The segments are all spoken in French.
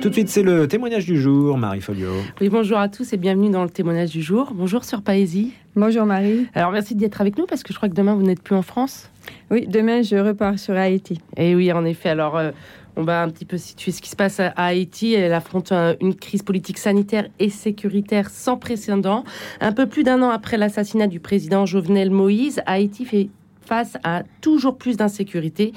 Tout de suite, c'est le témoignage du jour, Marie Folio. Oui, bonjour à tous et bienvenue dans le témoignage du jour. Bonjour sur Paésie. Bonjour Marie. Alors merci d'être avec nous parce que je crois que demain vous n'êtes plus en France. Oui, demain je repars sur Haïti. Et oui, en effet. Alors euh, on va un petit peu situer ce qui se passe à Haïti. Elle affronte une crise politique sanitaire et sécuritaire sans précédent. Un peu plus d'un an après l'assassinat du président Jovenel Moïse, Haïti fait face à toujours plus d'insécurité.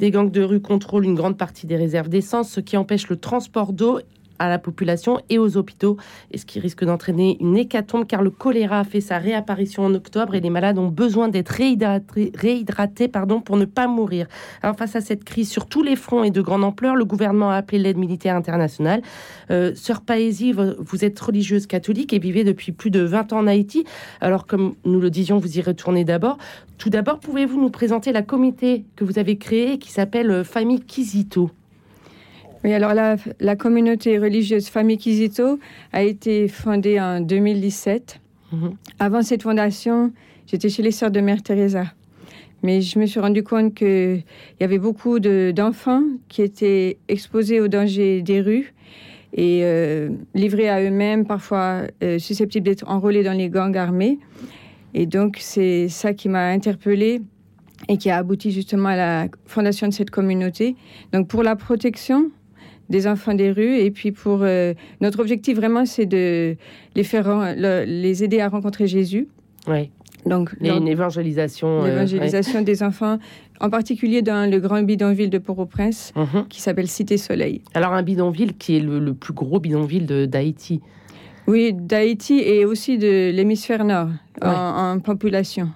Des gangs de rue contrôlent une grande partie des réserves d'essence, ce qui empêche le transport d'eau à la population et aux hôpitaux, et ce qui risque d'entraîner une hécatombe car le choléra a fait sa réapparition en octobre et les malades ont besoin d'être réhydratés, réhydratés pardon, pour ne pas mourir. Alors face à cette crise sur tous les fronts et de grande ampleur, le gouvernement a appelé l'aide militaire internationale. Euh, Sœur Paesi, vous êtes religieuse catholique et vivez depuis plus de 20 ans en Haïti. Alors comme nous le disions, vous y retournez d'abord. Tout d'abord, pouvez-vous nous présenter la comité que vous avez créée qui s'appelle euh, Famille Kizito? Oui, alors la, la, communauté religieuse Famille Kizito a été fondée en 2017. Mhm. Avant cette fondation, j'étais chez les Sœurs de Mère Teresa. Mais je me suis rendu compte qu'il y avait beaucoup d'enfants qui étaient exposés aux dangers des rues et euh, livrés à eux-mêmes, parfois euh, susceptibles d'être enrôlés dans les gangs armés. Et donc, c'est ça qui m'a interpellée et qui a abouti justement à la fondation de cette communauté. Donc, pour la protection, des enfants des rues. Et puis pour euh, notre objectif vraiment, c'est de les faire les aider à rencontrer Jésus. Oui. Donc une évangélisation. Euh, l'évangélisation des enfants, en particulier dans le grand bidonville de Port-au-Prince, mhm. qui s'appelle Cité Soleil. Alors un bidonville qui est le, plus gros bidonville d'Haïti. Oui, d'Haïti et aussi de l'hémisphère nord en population.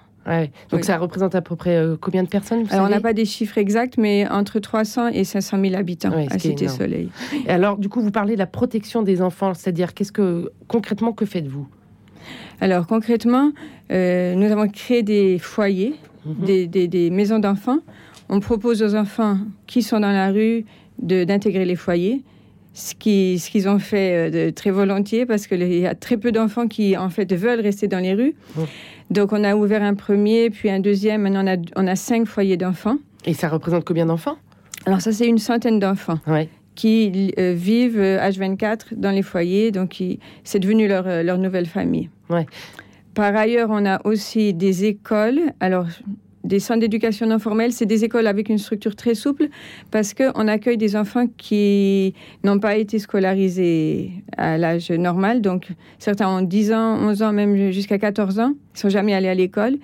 Donc ça représente à peu près euh, combien de personnes alors, On n'a pas des chiffres exacts, mais entre 300 et 500 000 habitants à Cité Soleil. Et alors, du coup, vous parlez de la protection des enfants, c'est-à-dire qu'est-ce que concrètement que faites-vous? Alors concrètement, euh, nous avons créé des foyers, mhm. des, maisons d'enfants. On propose aux enfants qui sont dans la rue d'intégrer les foyers ce qu'ils ce qu'ils ont fait euh, de très volontiers parce qu'il y a très peu d'enfants qui en fait veulent rester dans les rues. Mhm. Donc on a ouvert un premier, puis un deuxième. Maintenant on a, on a cinq foyers d'enfants. Et ça représente combien d'enfants? Alors ça c'est une centaine d'enfants. qui euh, vivent H24 euh, dans les foyers, donc c'est devenu leur, euh, leur nouvelle famille. Ouais. Par ailleurs, on a aussi des écoles. Alors, des centres d'éducation non formelle, c'est des écoles avec une structure très souple parce qu'on accueille des enfants qui n'ont pas été scolarisés à l'âge normal. Donc, certains ont 10 ans, 11 ans, même jusqu'à 14 ans. Ils sont jamais allés à l'école.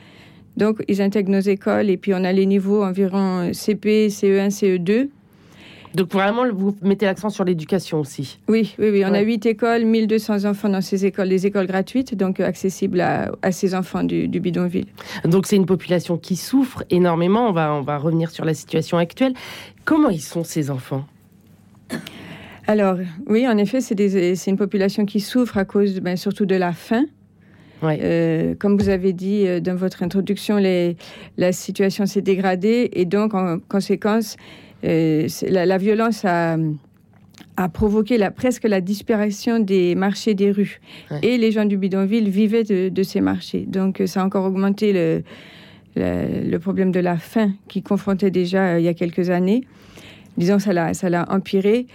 Donc, ils intègrent nos écoles et puis on a les niveaux environ CP, CE1, CE2. Donc vraiment, vous mettez l'accent sur l'éducation aussi. Oui, oui, oui. On a huit écoles, 1200 enfants dans ces écoles, des écoles gratuites, donc accessibles à, ces enfants du, bidonville. Donc c'est une population qui souffre énormément. On va, on va revenir sur la situation actuelle. Comment ils sont ces enfants? Alors, oui, en effet, c'est une population qui souffre à cause ben, surtout de la faim. Euh, comme vous avez dit euh, dans votre introduction, les, la situation s'est dégradée et donc, en conséquence, euh, la, violence a, provoqué la, presque la disparition des marchés des rues. Et les gens du bidonville vivaient de, ces marchés. Donc ça a encore augmenté le, le, problème de la faim qui confrontait déjà euh, il y a quelques années. Disons, ça l'a, ça l'a empiré.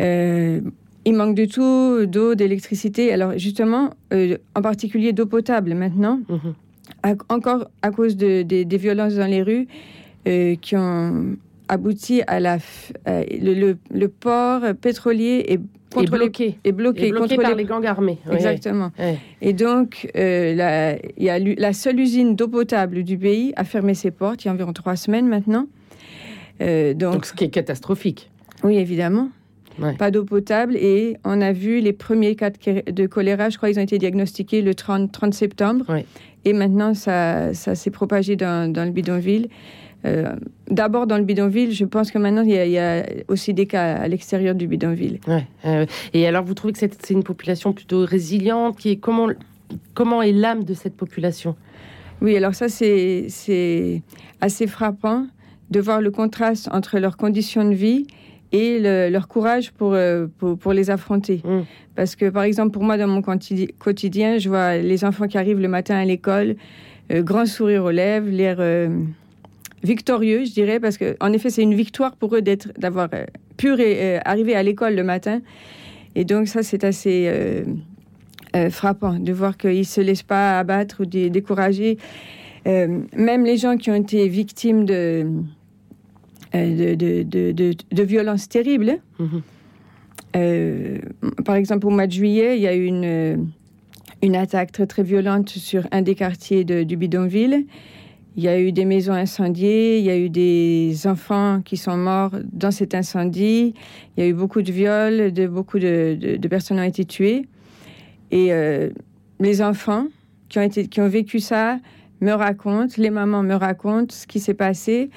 Euh, il manque de tout, d'eau, d'électricité. Alors justement, en particulier d'eau potable maintenant, mhm. encore à cause de, des violences dans les rues qui ont abouti à la le, le, port pétrolier est bloqué. est bloqué, bloqué par les... gangs armés. Exactement. Et donc, euh, la, y a la seule usine d'eau potable du pays a fermé ses portes il y a environ trois semaines maintenant. Euh, donc, ce qui est catastrophique. Oui, évidemment. Pas d'eau potable et on a vu les premiers cas de choléra, je crois ils ont été diagnostiqués le 30, 30 septembre. Et maintenant, ça, ça s'est propagé dans, dans le bidonville. Euh, d'abord dans le bidonville, je pense que maintenant il y, a, aussi des cas à l'extérieur du bidonville. Ouais, et alors vous trouvez que c'est une population plutôt résiliente qui est comment comment est l'âme de cette population? Oui, alors ça c'est assez frappant de voir le contraste entre leurs conditions de vie et leur courage pour, euh, pour, pour, les affronter. Mmh. Parce que, par exemple, pour moi, dans mon quotidien, je vois les enfants qui arrivent le matin à l'école, euh, grand sourire aux lèvres, l'air victorieux, je dirais, parce que en effet, c'est une victoire pour eux d'être, d'avoir euh, pu arriver à l'école le matin. Et donc ça, c'est assez frappant de voir qu'ils ne se laissent pas abattre ou décourager. même les gens qui ont été victimes de, de, de, de, violences terribles. Mm-hmm. par exemple, au mois de juillet, il y a eu une une attaque très très violente sur un des quartiers du bidonville. Il y a eu des maisons incendiées, il y a eu des enfants qui sont morts dans cet incendie, il y a eu beaucoup de viols, de, beaucoup de, personnes ont été tuées. Et euh, les enfants qui ont, été, qui ont vécu ça me racontent, les mamans me racontent ce qui s'est passé.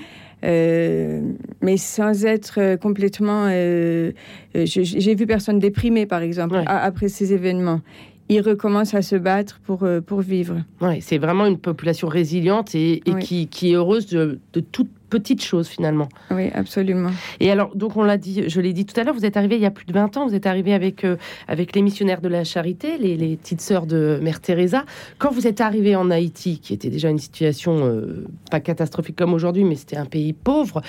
Euh, mais sans être complètement. Euh, j'ai vu personne déprimée, par exemple, après ces événements ils recommencent à se battre pour, euh, pour vivre. Ouais, c'est vraiment une population résiliente et, qui, qui, est heureuse de, de toutes petites choses finalement. Oui, absolument. Et alors, donc on l'a dit, je l'ai dit tout à l'heure, vous êtes arrivé il y a plus de 20 ans, vous êtes arrivé avec, euh, avec les missionnaires de la charité, les, les, petites sœurs de Mère Teresa. Quand vous êtes arrivé en Haïti, qui était déjà une situation euh, pas catastrophique comme aujourd'hui, mais c'était un pays pauvre,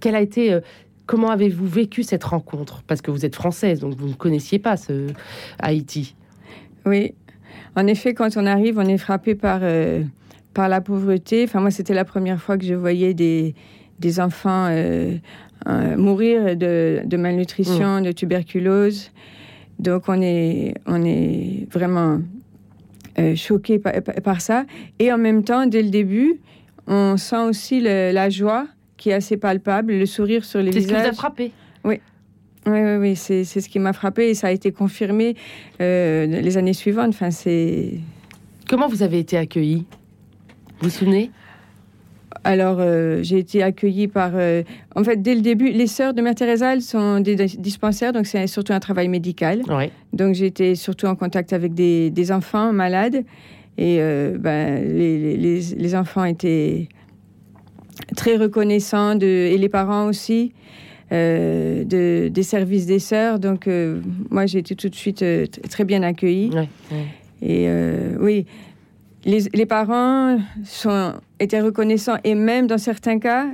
quelle a été Comment avez-vous vécu cette rencontre? Parce que vous êtes française, donc vous ne connaissiez pas ce Haïti. Oui, en effet, quand on arrive, on est frappé par, euh, par la pauvreté. Enfin, moi, c'était la première fois que je voyais des, des enfants euh, euh, mourir de, de malnutrition, mm. de tuberculose. Donc, on est, on est vraiment choqué par, par, ça. Et en même temps, dès le début, on sent aussi la joie qui est assez palpable, le sourire sur les visages. C'est ce qui vous a frappé Oui. Oui, oui, c'est ce qui m'a frappé et ça a été confirmé euh, les années suivantes. Enfin, c'est. Comment vous avez été accueilli Vous vous souvenez? Alors, euh, j'ai été accueillie par. Euh, en fait, dès le début, les sœurs de Mère Teresa, elles sont des dispensaires, donc c'est surtout un travail médical. Ouais. Donc, j'étais surtout en contact avec des, des enfants malades. Et ben, les, les, les, enfants étaient très reconnaissants, de, et les parents aussi. Euh, de, des services des sœurs. Donc, euh, moi, j'ai été tout de suite euh, très bien accueillie. Et oui, les, les, parents sont, étaient reconnaissants et même dans certains cas,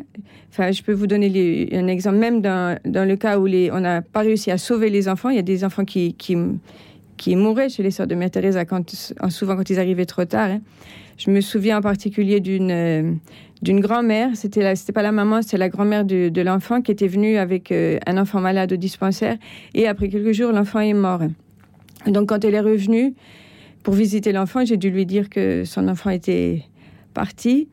enfin, je peux vous donner un exemple, même dans, dans le cas où les, on n'a pas réussi à sauver les enfants, il y a des enfants qui, qui, qui mouraient chez les sœurs de Mère Teresa quand, souvent quand ils arrivaient trop tard. Hein. Je me souviens en particulier d'une d'une grand-mère. C'était pas la maman, c'était la grand-mère de, de l'enfant qui était venue avec euh, un enfant malade au dispensaire. Et après quelques jours, l'enfant est mort. Donc quand elle est revenue pour visiter l'enfant, j'ai dû lui dire que son enfant était parti.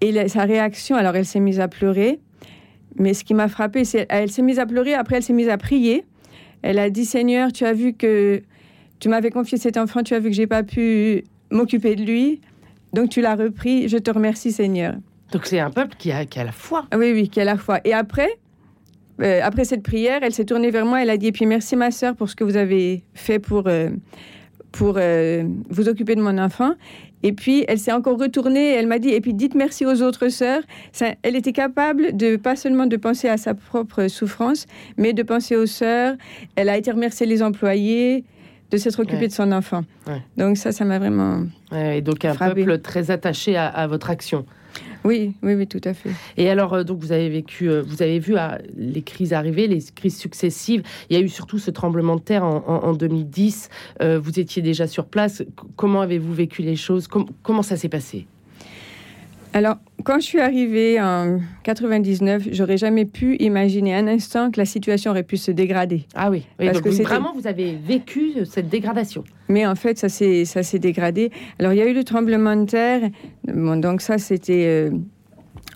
Et sa réaction, alors elle s'est mise à pleurer. Mais ce qui m'a frappé, c'est elle s'est mise à pleurer. Après, elle s'est mise à prier. Elle a dit Seigneur, tu as vu que tu m'avais confié cet enfant, tu as vu que j'ai pas pu m'occuper de lui. Donc tu l'as repris. Je te remercie, Seigneur. Donc c'est un peuple qui a, qui a la foi. Oui, oui, qui a la foi. Et après, euh, après cette prière, elle s'est tournée vers moi. Elle a dit, et puis merci ma sœur pour ce que vous avez fait pour, euh, pour euh, vous occuper de mon enfant. Et puis, elle s'est encore retournée. Elle m'a dit, et puis dites merci aux autres sœurs. elle était capable de pas seulement de penser à sa propre souffrance, mais de penser aux sœurs. Elle a été remercier les employés de s'être occupé de son enfant. Donc ça, ça m'a vraiment. et donc un peuple très attaché à, votre action. Oui, oui, oui, tout à fait. Et alors, euh, donc vous avez vécu, euh, vous avez vu ah, les crises arriver, les crises successives. Il y a eu surtout ce tremblement de terre en, 2010. Euh, vous étiez déjà sur place. comment avez-vous vécu les choses? Comment ça s'est passé? Alors, quand je suis arrivée en 99, j'aurais jamais pu imaginer un instant que la situation aurait pu se dégrader. Ah oui, parce que vraiment vous avez vécu cette dégradation. Mais en fait, ça s'est ça s'est dégradé. Alors, il y a eu le tremblement de terre. Bon, donc ça, c'était euh,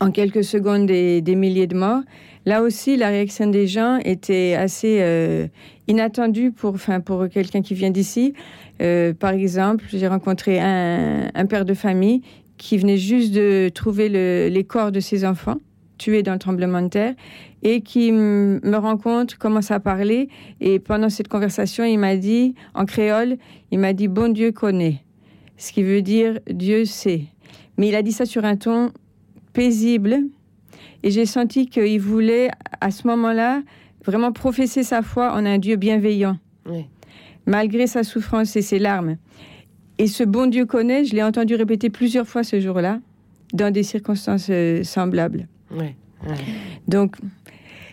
en quelques secondes des, milliers de morts. Là aussi, la réaction des gens était assez euh, inattendue pour, enfin, pour quelqu'un qui vient d'ici. Euh, par exemple, j'ai rencontré un, un, père de famille qui venait juste de trouver les corps de ses enfants tués dans le tremblement de terre et qui me rencontre, commence à parler et pendant cette conversation, il m'a dit en créole, il m'a dit bon Dieu connaît, ce qui veut dire Dieu sait. Mais il a dit ça sur un ton paisible et j'ai senti qu'il voulait à ce moment-là vraiment professer sa foi en un Dieu bienveillant. Malgré sa souffrance et ses larmes. Et ce bon Dieu connaît, je l'ai entendu répéter plusieurs fois ce jour-là, dans des circonstances euh, semblables. Donc,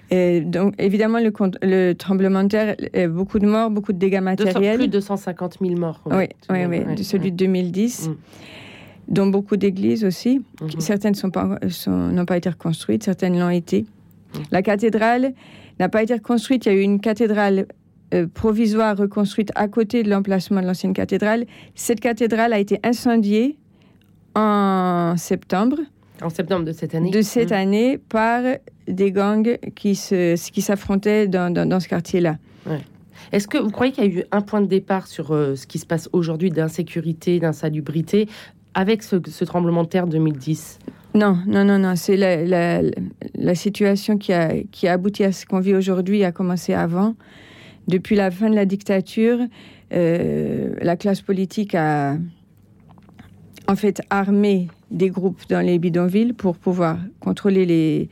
Et donc, évidemment, le, le, tremblement de terre, beaucoup de morts, beaucoup de dégâts matériels. plus de 250 000 morts. Oui, oui, oui, celui de 2010. Mm. Dont beaucoup d'églises aussi. Mm-hmm. Certaines n'ont pas, sont, pas été reconstruites, certaines l'ont été. Mm. La cathédrale n'a pas été reconstruite. Il y a eu une cathédrale euh, provisoire reconstruite à côté de l'emplacement de l'ancienne cathédrale. Cette cathédrale a été incendiée en septembre. En septembre de cette année De cette mmh. année par des gangs qui, se, qui s'affrontaient dans, dans, ce quartier-là. Est-ce que vous croyez qu'il y a eu un point de départ sur euh, ce qui se passe aujourd'hui d'insécurité, d'insalubrité avec ce, ce, tremblement de terre 2010 Non, non, non, non. C'est la, la, la, situation qui a, qui a abouti à ce qu'on vit aujourd'hui a commencé avant. Depuis la fin de la dictature, euh, la classe politique a en fait armé des groupes dans les bidonvilles pour pouvoir contrôler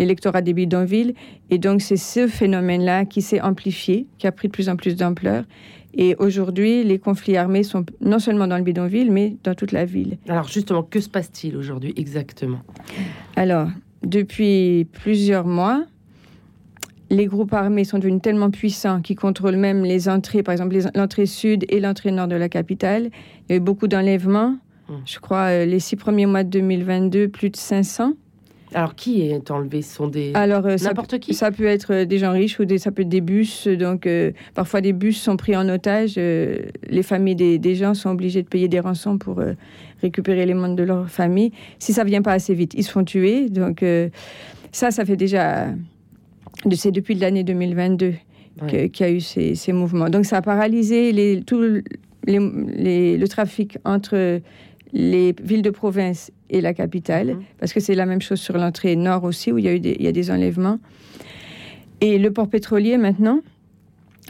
l'électorat des bidonvilles. Et donc, c'est ce phénomène-là qui s'est amplifié, qui a pris de plus en plus d'ampleur. Et aujourd'hui, les conflits armés sont non seulement dans le bidonville, mais dans toute la ville. Alors, justement, que se passe-t-il aujourd'hui exactement? Alors, depuis plusieurs mois, les groupes armés sont devenus tellement puissants qu'ils contrôlent même les entrées, par exemple l'entrée sud et l'entrée nord de la capitale. Il y a eu beaucoup d'enlèvements. Hum. Je crois euh, les six premiers mois de 2022, plus de 500. Alors, qui est enlevé? Ce sont des. Alors, euh, n'importe qui? Ça peut être euh, des gens riches ou des, ça peut être des bus. Donc, parfois, des bus sont pris en otage. les familles des, gens sont obligées de payer des rançons pour récupérer les membres de leur famille. Si ça vient pas assez vite, ils se font tuer. Donc, ça, ça fait déjà c'est depuis l'année 2022 qu'il y a eu ces, mouvements. Donc ça a paralysé les, tout le trafic entre les villes de province et la capitale, mhm. parce que c'est la même chose sur l'entrée nord aussi, où il y a eu des, il y a des enlèvements. Et le port pétrolier maintenant,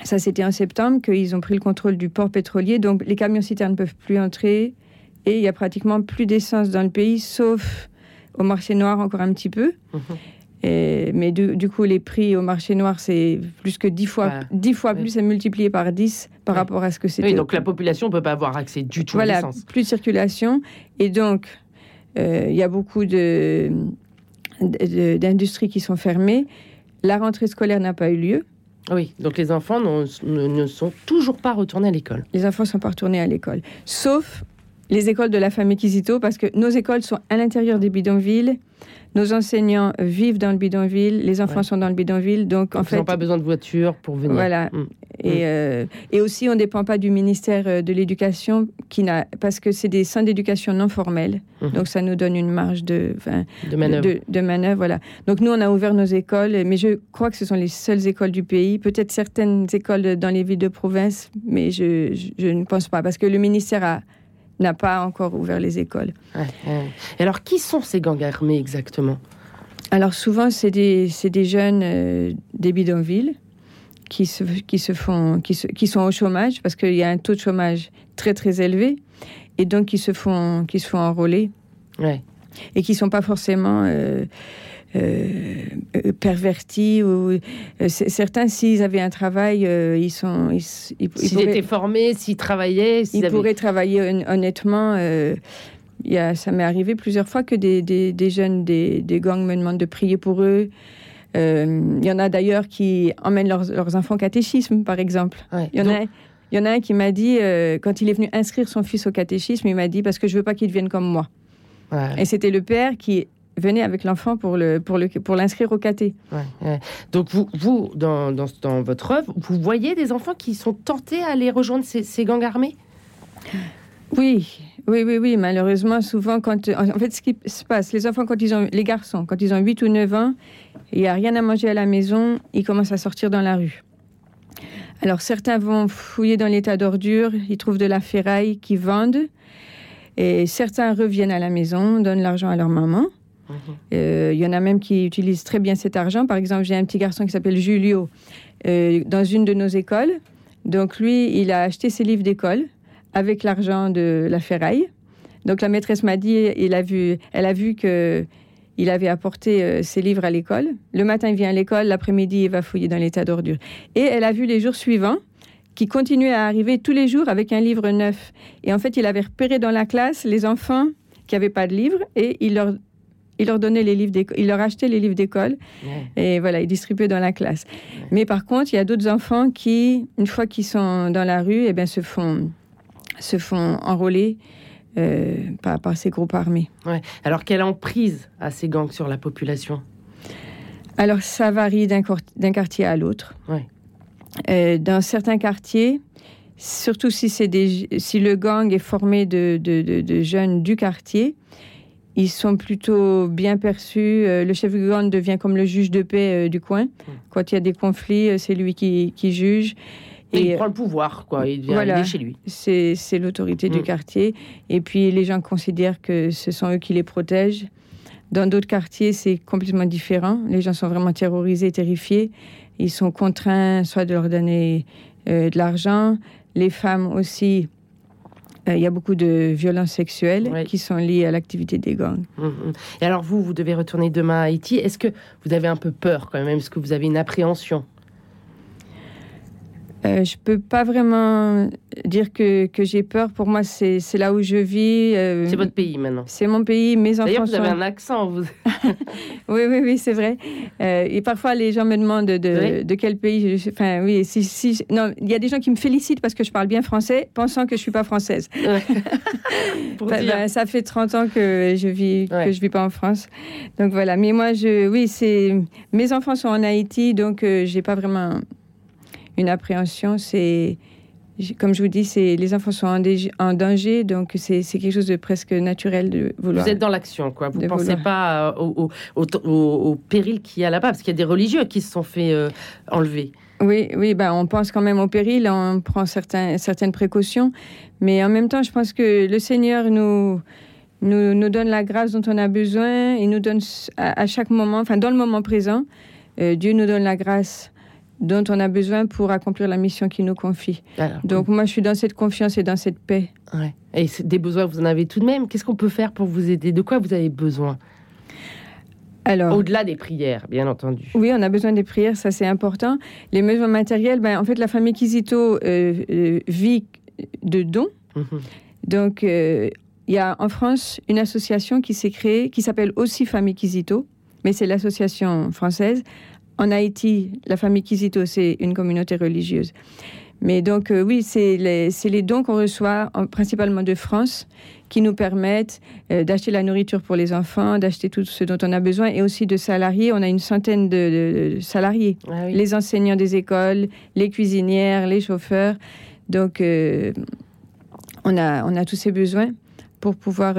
ça c'était en septembre qu'ils ont pris le contrôle du port pétrolier, donc les camions citernes ne peuvent plus entrer, et il y a pratiquement plus d'essence dans le pays, sauf au marché noir encore un petit peu. Mais du, coup, les prix au marché noir, c'est plus que 10 fois, fois plus, c'est multiplié par 10 par rapport à ce que c'était. Oui, donc la population ne peut pas avoir accès du tout voilà, à l'essence. plus de circulation. Et donc, euh, il y a beaucoup de, d'industries qui sont fermées. La rentrée scolaire n'a pas eu lieu. Oui, donc les enfants ne, sont toujours pas retournés à l'école. Les enfants ne sont pas retournés à l'école. Sauf les écoles de la famille Kizito, parce que nos écoles sont à l'intérieur des bidonvilles. Nos enseignants vivent dans le bidonville, les enfants sont dans le bidonville, donc, en fait, ils n'ont pas besoin de voiture pour venir. Voilà. Mm. Et, mm. Euh, et, aussi, on ne dépend pas du ministère euh, de l'Éducation, qui n'a, parce que c'est des centres d'éducation non formels. Mm-hmm. Donc, ça nous donne une marge de, de manœuvre. De, manœuvre. voilà. Donc, nous, on a ouvert nos écoles, mais je crois que ce sont les seules écoles du pays. Peut-être certaines écoles dans les villes de province, mais je, je ne pense pas, parce que le ministère a n'a pas encore ouvert les écoles. Et alors, qui sont ces gangs armés exactement? Alors, souvent, c'est des, des, jeunes euh, des bidonvilles qui, se, qui, se font, qui, qui sont au chômage parce qu'il y a un taux de chômage très, très élevé et donc qui se font, qui se font enrôler. Et qui ne sont pas forcément. Euh, pervertis ou euh, certains s'ils avaient un travail ils sont ils, étaient formés s'ils travaillaient ils pourraient travailler honnêtement il y a, ça m'est arrivé plusieurs fois que des, des, des jeunes des, des, gangs me demandent de prier pour eux. Il y en a d'ailleurs qui emmènent leurs, leurs enfants au catéchisme par exemple. Il y en a il y en a un qui m'a dit, quand il est venu inscrire son fils au catéchisme, il m'a dit parce que je veux pas qu'il devienne comme moi. Et c'était le père qui venez avec l'enfant pour le pour le pour l'inscrire au caté. Donc vous vous dans, dans, dans, votre œuvre, vous voyez des enfants qui sont tentés à aller rejoindre ces, ces gangs armés? Oui, oui, oui, oui. Malheureusement, souvent quand en fait ce qui se passe, les enfants quand ils ont les garçons quand ils ont 8 ou 9 ans, il y a rien à manger à la maison, ils commencent à sortir dans la rue. Alors certains vont fouiller dans l'état d'ordure, ils trouvent de la ferraille qu'ils vendent. Et certains reviennent à la maison, donnent l'argent à leur maman. Il euh, y en a même qui utilisent très bien cet argent. Par exemple, j'ai un petit garçon qui s'appelle Julio euh, dans une de nos écoles. Donc lui, il a acheté ses livres d'école avec l'argent de la ferraille. Donc la maîtresse m'a dit, il a vu, elle a vu que il avait apporté euh, ses livres à l'école. Le matin, il vient à l'école, l'après-midi, il va fouiller dans l'état d'ordure. Et elle a vu les jours suivants qui continuait à arriver tous les jours avec un livre neuf. Et en fait, il avait repéré dans la classe les enfants qui n'avaient pas de livre et il leur il leur donnait les livres il leur achetait les livres d'école et voilà, il distribuait dans la classe. Mais par contre, il y a d'autres enfants qui, une fois qu'ils sont dans la rue, eh bien, se font se font enrôler euh, par, par, ces groupes armés. Ouais. Alors, quelle emprise a ces gangs sur la population? Alors, ça varie d'un quartier à l'autre. Euh, dans certains quartiers, surtout si, des, si le gang est formé de, de, de, jeunes du quartier, ils sont plutôt bien perçus. Euh, le chef du gang devient comme le juge de paix du coin. Quand il y a des conflits, c'est lui qui, qui juge. Et, il prend le pouvoir, quoi. Il, vient, chez lui. C'est, l'autorité du mm. quartier. Et puis les gens considèrent que ce sont eux qui les protègent. Dans d'autres quartiers, c'est complètement différent. Les gens sont vraiment terrorisés, terrifiés. Ils sont contraints soit de leur donner euh, de l'argent. Les femmes aussi. Euh, il y a beaucoup de violences sexuelles qui sont liées à l'activité des gangs. Mm, mm. Et alors vous, vous devez retourner demain à Haïti. Est-ce que vous avez un peu peur quand même? Est-ce que vous avez une appréhension? Euh, je peux pas vraiment dire que, que j'ai peur. Pour moi, c'est là où je vis. Euh, c'est votre pays maintenant. C'est mon pays. Mes enfants. D'ailleurs, vous avez un accent. Vous... oui, oui, oui, c'est vrai. Euh, et parfois, les gens me demandent de, de, quel pays. Je, enfin, oui. Si, si, non, il y a des gens qui me félicitent parce que je parle bien français, pensant que je suis pas française. Ben, ben, ça fait 30 ans que je vis que je vis pas en France. Donc voilà. Mais moi, je, oui, c'est mes enfants sont en Haïti, donc j'ai pas vraiment une appréhension, c'est comme je vous dis, c'est les enfants sont en, danger, donc c'est quelque chose de presque naturel de vouloir. Vous êtes dans l'action, quoi. Vous ne pensez pas euh, au, au, péril qu'il y a là-bas, parce qu'il y a des religieux qui se sont fait euh, enlever. Oui, oui, ben on pense quand même au péril, on prend certains, certaines précautions, mais en même temps, je pense que le Seigneur nous, nous, nous donne la grâce dont on a besoin, il nous donne à, chaque moment, enfin dans le moment présent, euh, Dieu nous donne la grâce dont on a besoin pour accomplir la mission qu'il nous confie. Donc moi, je suis dans cette confiance et dans cette paix. Ouais. Et des besoins, vous en avez tout de même. Qu'est-ce qu'on peut faire pour vous aider? De quoi vous avez besoin? Alors, Au-delà des prières, bien entendu. Oui, on a besoin des prières, ça c'est important. Les besoins matériels, ben, en fait, la famille Kizito euh, euh, vit de dons. Mhm. Donc, euh, il y a en France une association qui s'est créée, qui s'appelle aussi Famille Kizito, mais c'est l'association française, en Haïti, la famille Kizito, c'est une communauté religieuse. Mais donc, euh, oui, c'est les, les, dons qu'on reçoit principalement de France qui nous permettent euh, d'acheter la nourriture pour les enfants, d'acheter tout ce dont on a besoin et aussi de salariés. On a une centaine de, salariés. Ah les enseignants des écoles, les cuisinières, les chauffeurs. Donc, euh, on, a, on a tous ces besoins pour pouvoir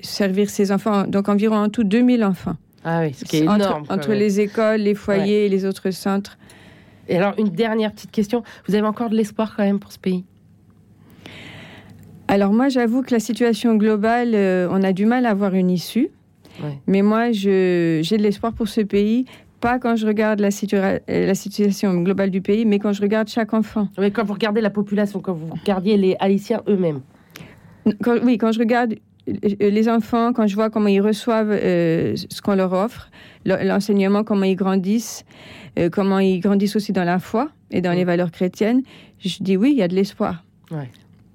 servir ces enfants. Donc, environ en tout 2000 enfants. Ah oui, ce qui est énorme. Entre, les écoles, les foyers et les autres centres. Et alors, une dernière petite question. Vous avez encore de l'espoir quand même pour ce pays? Alors moi, j'avoue que la situation globale, euh, on a du mal à voir une issue. Mais moi, j'ai de l'espoir pour ce pays, pas quand je regarde la, euh, la, situation globale du pays, mais quand je regarde chaque enfant. Mais quand vous regardez la population, quand vous regardiez les Haïtiens eux-mêmes. oui, quand je regarde les enfants, quand je vois comment ils reçoivent euh, ce qu'on leur offre, l'enseignement, comment ils grandissent, euh, comment ils grandissent aussi dans la foi et dans les valeurs chrétiennes, je dis oui, il y a de l'espoir. Ouais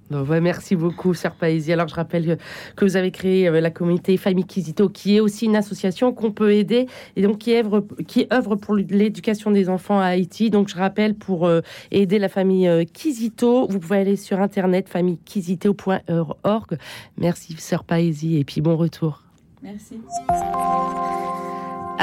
merci beaucoup, Sœur Paésie. Alors, je rappelle que vous avez créé euh, la communauté Famille Kizito, qui est aussi une association qu'on peut aider et donc qui œuvre, pour l'éducation des enfants à Haïti. Donc, je rappelle, pour euh, aider la famille euh, Kizito, vous pouvez aller sur internet famillekizito.org. Merci, Sœur Paésie, et puis bon retour. Merci.